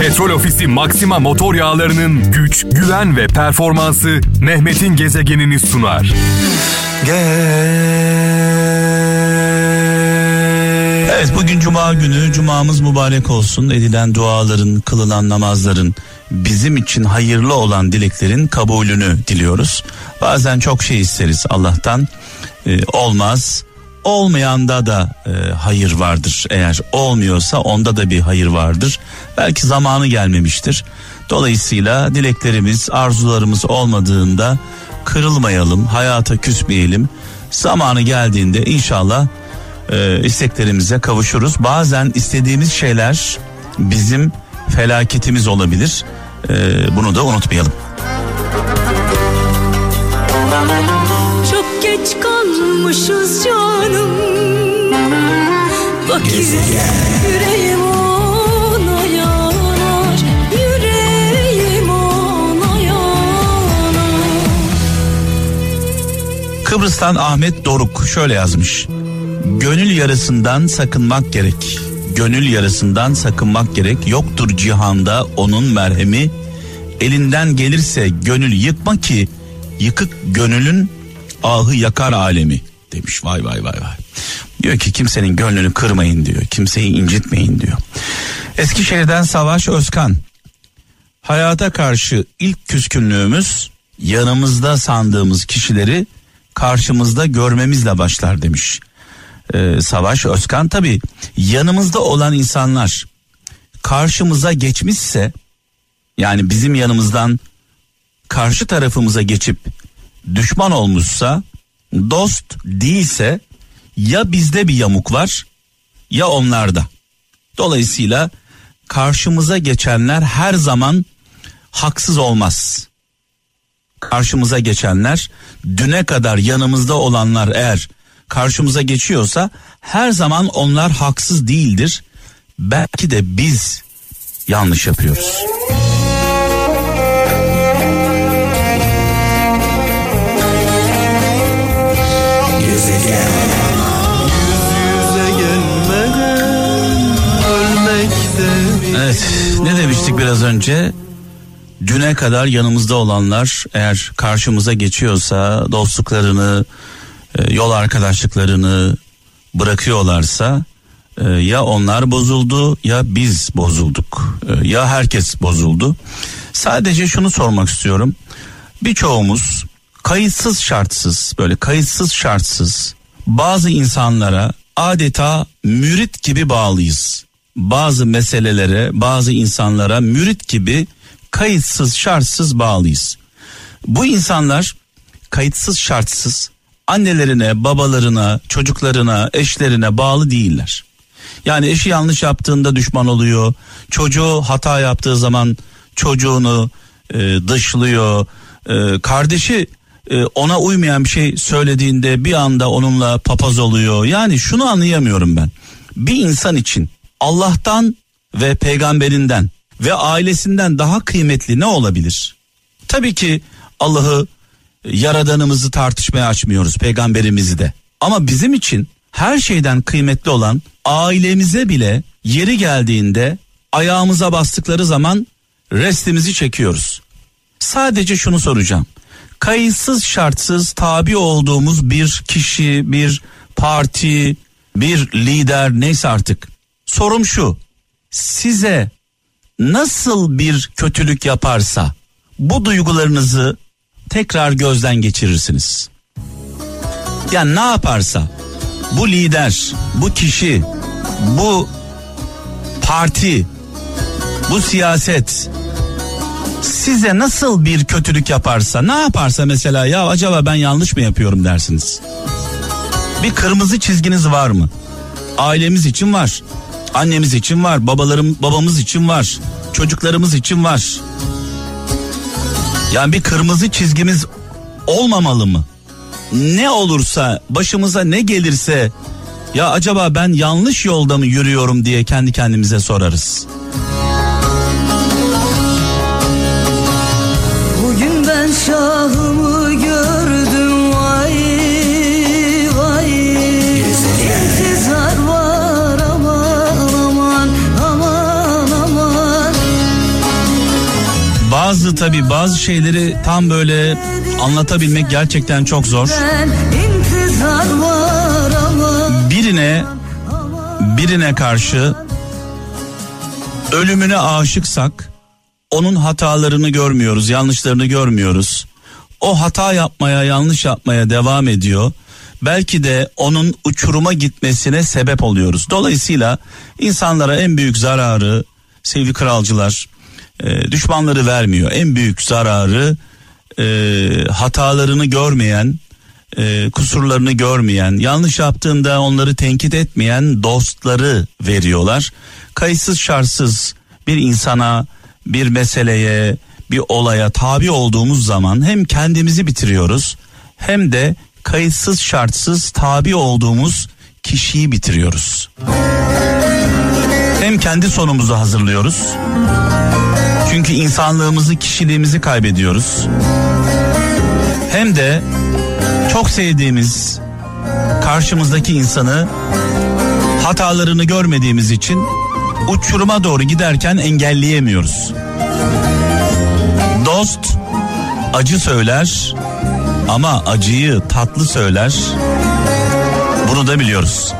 Petrol Ofisi Maxima motor yağlarının güç, güven ve performansı Mehmet'in gezegenini sunar. Evet bugün cuma günü. Cumamız mübarek olsun. Edilen duaların kılınan namazların bizim için hayırlı olan dileklerin kabulünü diliyoruz. Bazen çok şey isteriz Allah'tan. Ee, olmaz olmayanda da e, hayır vardır. Eğer olmuyorsa onda da bir hayır vardır. Belki zamanı gelmemiştir. Dolayısıyla dileklerimiz arzularımız olmadığında kırılmayalım hayata küsmeyelim. Zamanı geldiğinde inşallah e, isteklerimize kavuşuruz. Bazen istediğimiz şeyler bizim felaketimiz olabilir. E, bunu da unutmayalım. Geç kalmışız canım Bak yüreğim ona yanar Yüreğim ona yanar Kıbrıs'tan Ahmet Doruk şöyle yazmış. Gönül yarısından sakınmak gerek. Gönül yarısından sakınmak gerek. Yoktur cihanda onun merhemi. Elinden gelirse gönül yıkma ki yıkık gönülün ahı yakar alemi demiş. Vay vay vay vay. Diyor ki kimsenin gönlünü kırmayın diyor. Kimseyi incitmeyin diyor. Eskişehir'den Savaş Özkan. Hayata karşı ilk küskünlüğümüz yanımızda sandığımız kişileri karşımızda görmemizle başlar demiş. Ee, Savaş Özkan tabi yanımızda olan insanlar karşımıza geçmişse yani bizim yanımızdan karşı tarafımıza geçip düşman olmuşsa dost değilse ya bizde bir yamuk var ya onlarda. Dolayısıyla karşımıza geçenler her zaman haksız olmaz. Karşımıza geçenler düne kadar yanımızda olanlar eğer karşımıza geçiyorsa her zaman onlar haksız değildir. Belki de biz yanlış yapıyoruz. Evet ne demiştik biraz önce? Düne kadar yanımızda olanlar eğer karşımıza geçiyorsa dostluklarını, e, yol arkadaşlıklarını bırakıyorlarsa e, ya onlar bozuldu ya biz bozulduk e, ya herkes bozuldu. Sadece şunu sormak istiyorum. Birçoğumuz kayıtsız şartsız böyle kayıtsız şartsız bazı insanlara adeta mürit gibi bağlıyız. Bazı meselelere bazı insanlara mürit gibi kayıtsız şartsız bağlıyız. Bu insanlar kayıtsız şartsız annelerine, babalarına, çocuklarına, eşlerine bağlı değiller. Yani eşi yanlış yaptığında düşman oluyor. Çocuğu hata yaptığı zaman çocuğunu e, dışlıyor. E, kardeşi e, ona uymayan bir şey söylediğinde bir anda onunla papaz oluyor. Yani şunu anlayamıyorum ben. Bir insan için Allah'tan ve peygamberinden ve ailesinden daha kıymetli ne olabilir? Tabii ki Allah'ı yaradanımızı tartışmaya açmıyoruz peygamberimizi de. Ama bizim için her şeyden kıymetli olan ailemize bile yeri geldiğinde ayağımıza bastıkları zaman restimizi çekiyoruz. Sadece şunu soracağım. Kayıtsız şartsız tabi olduğumuz bir kişi, bir parti, bir lider neyse artık. Sorum şu. Size nasıl bir kötülük yaparsa bu duygularınızı tekrar gözden geçirirsiniz. Yani ne yaparsa bu lider, bu kişi, bu parti, bu siyaset size nasıl bir kötülük yaparsa, ne yaparsa mesela ya acaba ben yanlış mı yapıyorum dersiniz. Bir kırmızı çizginiz var mı? Ailemiz için var. Annemiz için var, babalarım babamız için var, çocuklarımız için var. Yani bir kırmızı çizgimiz olmamalı mı? Ne olursa, başımıza ne gelirse ya acaba ben yanlış yolda mı yürüyorum diye kendi kendimize sorarız. Bazı tabi bazı şeyleri tam böyle anlatabilmek gerçekten çok zor. Birine birine karşı ölümüne aşıksak onun hatalarını görmüyoruz, yanlışlarını görmüyoruz. O hata yapmaya, yanlış yapmaya devam ediyor. Belki de onun uçuruma gitmesine sebep oluyoruz. Dolayısıyla insanlara en büyük zararı sevgili kralcılar e, düşmanları vermiyor. En büyük zararı e, hatalarını görmeyen, e, kusurlarını görmeyen, yanlış yaptığında onları tenkit etmeyen dostları veriyorlar. Kayıtsız şartsız bir insana, bir meseleye, bir olaya tabi olduğumuz zaman hem kendimizi bitiriyoruz hem de kayıtsız şartsız tabi olduğumuz kişiyi bitiriyoruz. Hem kendi sonumuzu hazırlıyoruz. Çünkü insanlığımızı, kişiliğimizi kaybediyoruz. Hem de çok sevdiğimiz karşımızdaki insanı hatalarını görmediğimiz için uçuruma doğru giderken engelleyemiyoruz. Dost acı söyler ama acıyı tatlı söyler. Bunu da biliyoruz.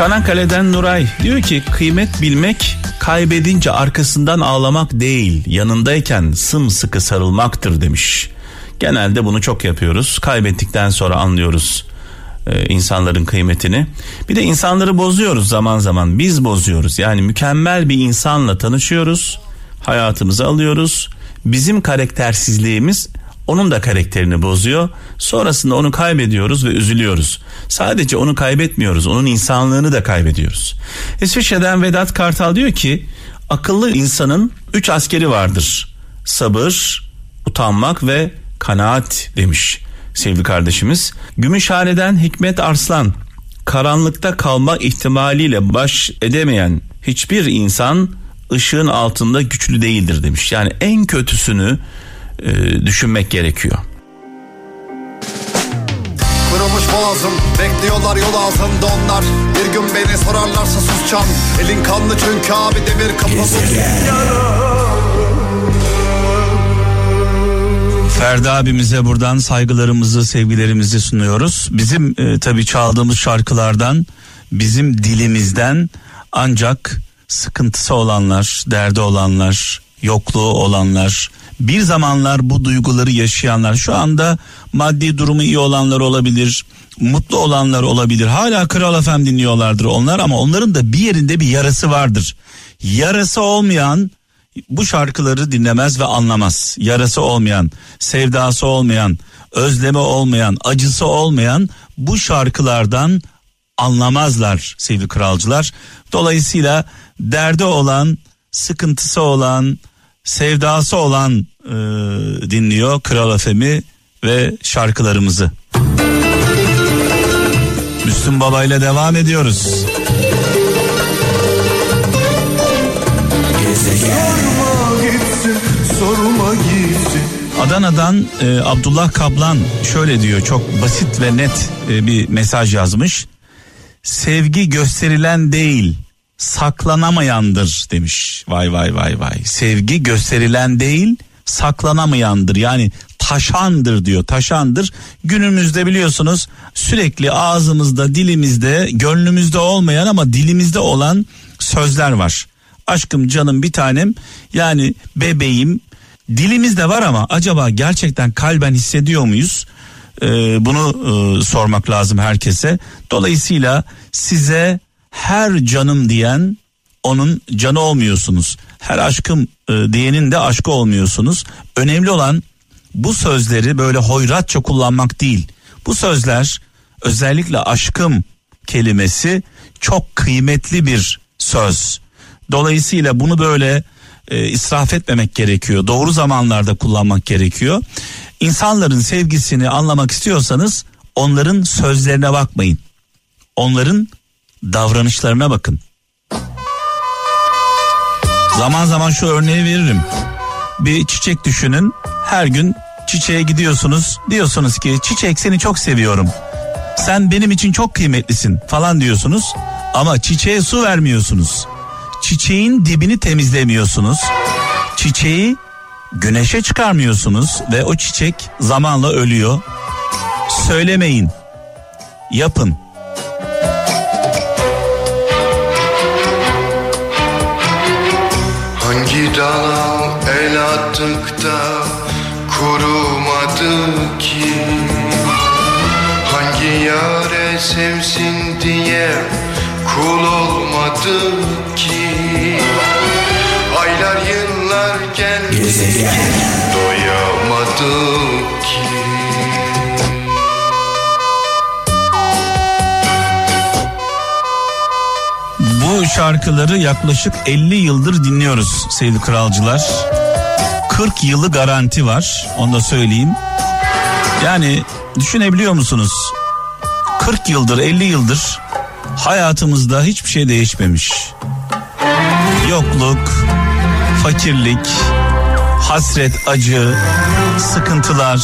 Çanakkale'den Nuray diyor ki kıymet bilmek kaybedince arkasından ağlamak değil yanındayken sımsıkı sarılmaktır demiş. Genelde bunu çok yapıyoruz kaybettikten sonra anlıyoruz e, insanların kıymetini. Bir de insanları bozuyoruz zaman zaman biz bozuyoruz yani mükemmel bir insanla tanışıyoruz hayatımıza alıyoruz bizim karaktersizliğimiz onun da karakterini bozuyor. Sonrasında onu kaybediyoruz ve üzülüyoruz. Sadece onu kaybetmiyoruz, onun insanlığını da kaybediyoruz. İsviçre'den Vedat Kartal diyor ki, akıllı insanın üç askeri vardır. Sabır, utanmak ve kanaat demiş sevgili kardeşimiz. Gümüşhane'den Hikmet Arslan, karanlıkta kalma ihtimaliyle baş edemeyen hiçbir insan ışığın altında güçlü değildir demiş. Yani en kötüsünü e, düşünmek gerekiyor. Kurumuş boğazım Bekliyorlar yol altında onlar Bir gün beni sorarlarsa susacağım Elin kanlı çünkü abi demir kapı Ferdi abimize buradan saygılarımızı, sevgilerimizi sunuyoruz. Bizim e, tabii çaldığımız şarkılardan, bizim dilimizden ancak sıkıntısı olanlar, derdi olanlar, yokluğu olanlar, bir zamanlar bu duyguları yaşayanlar, şu anda maddi durumu iyi olanlar olabilir, mutlu olanlar olabilir. Hala Kral FM dinliyorlardır onlar ama onların da bir yerinde bir yarası vardır. Yarası olmayan bu şarkıları dinlemez ve anlamaz. Yarası olmayan, sevdası olmayan, özlemi olmayan, acısı olmayan bu şarkılardan anlamazlar sevgili kralcılar. Dolayısıyla derdi olan, sıkıntısı olan, sevdası olan e, dinliyor Kral FM'i ve şarkılarımızı. Müslüm Baba ile devam ediyoruz. Adana'dan e, Abdullah Kaplan şöyle diyor çok basit ve net e, bir mesaj yazmış. Sevgi gösterilen değil saklanamayandır demiş. Vay vay vay vay. Sevgi gösterilen değil saklanamayandır. Yani taşandır diyor. Taşandır. Günümüzde biliyorsunuz sürekli ağzımızda, dilimizde, gönlümüzde olmayan ama dilimizde olan sözler var. Aşkım, canım, bir tanem. Yani bebeğim. Dilimizde var ama acaba gerçekten kalben hissediyor muyuz? Ee, bunu e, sormak lazım herkese. Dolayısıyla size her canım diyen onun canı olmuyorsunuz. Her aşkım e, diyenin de aşkı olmuyorsunuz. Önemli olan bu sözleri böyle hoyratça kullanmak değil. Bu sözler özellikle aşkım kelimesi çok kıymetli bir söz. Dolayısıyla bunu böyle e, israf etmemek gerekiyor. Doğru zamanlarda kullanmak gerekiyor. İnsanların sevgisini anlamak istiyorsanız onların sözlerine bakmayın. Onların davranışlarına bakın. Zaman zaman şu örneği veririm. Bir çiçek düşünün. Her gün çiçeğe gidiyorsunuz. Diyorsunuz ki çiçek seni çok seviyorum. Sen benim için çok kıymetlisin falan diyorsunuz. Ama çiçeğe su vermiyorsunuz. Çiçeğin dibini temizlemiyorsunuz. Çiçeği güneşe çıkarmıyorsunuz ve o çiçek zamanla ölüyor. Söylemeyin. Yapın. Dala el attık da kurumadı ki. Hangi yare sevsin diye kul olmadı ki. Aylar yıllar geldi doyamadık şarkıları yaklaşık 50 yıldır dinliyoruz sevgili kralcılar. 40 yılı garanti var onu da söyleyeyim. Yani düşünebiliyor musunuz? 40 yıldır 50 yıldır hayatımızda hiçbir şey değişmemiş. Yokluk, fakirlik, hasret, acı, sıkıntılar,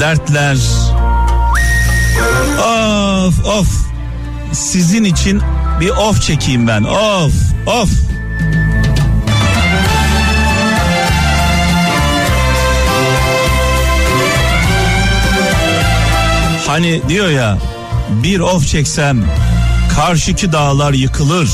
dertler. Of of sizin için bir of çekeyim ben. Of of. Hani diyor ya bir of çeksem karşıki dağlar yıkılır.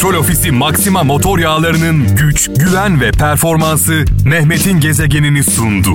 Petrol Ofisi Maxima motor yağlarının güç, güven ve performansı Mehmet'in gezegenini sundu.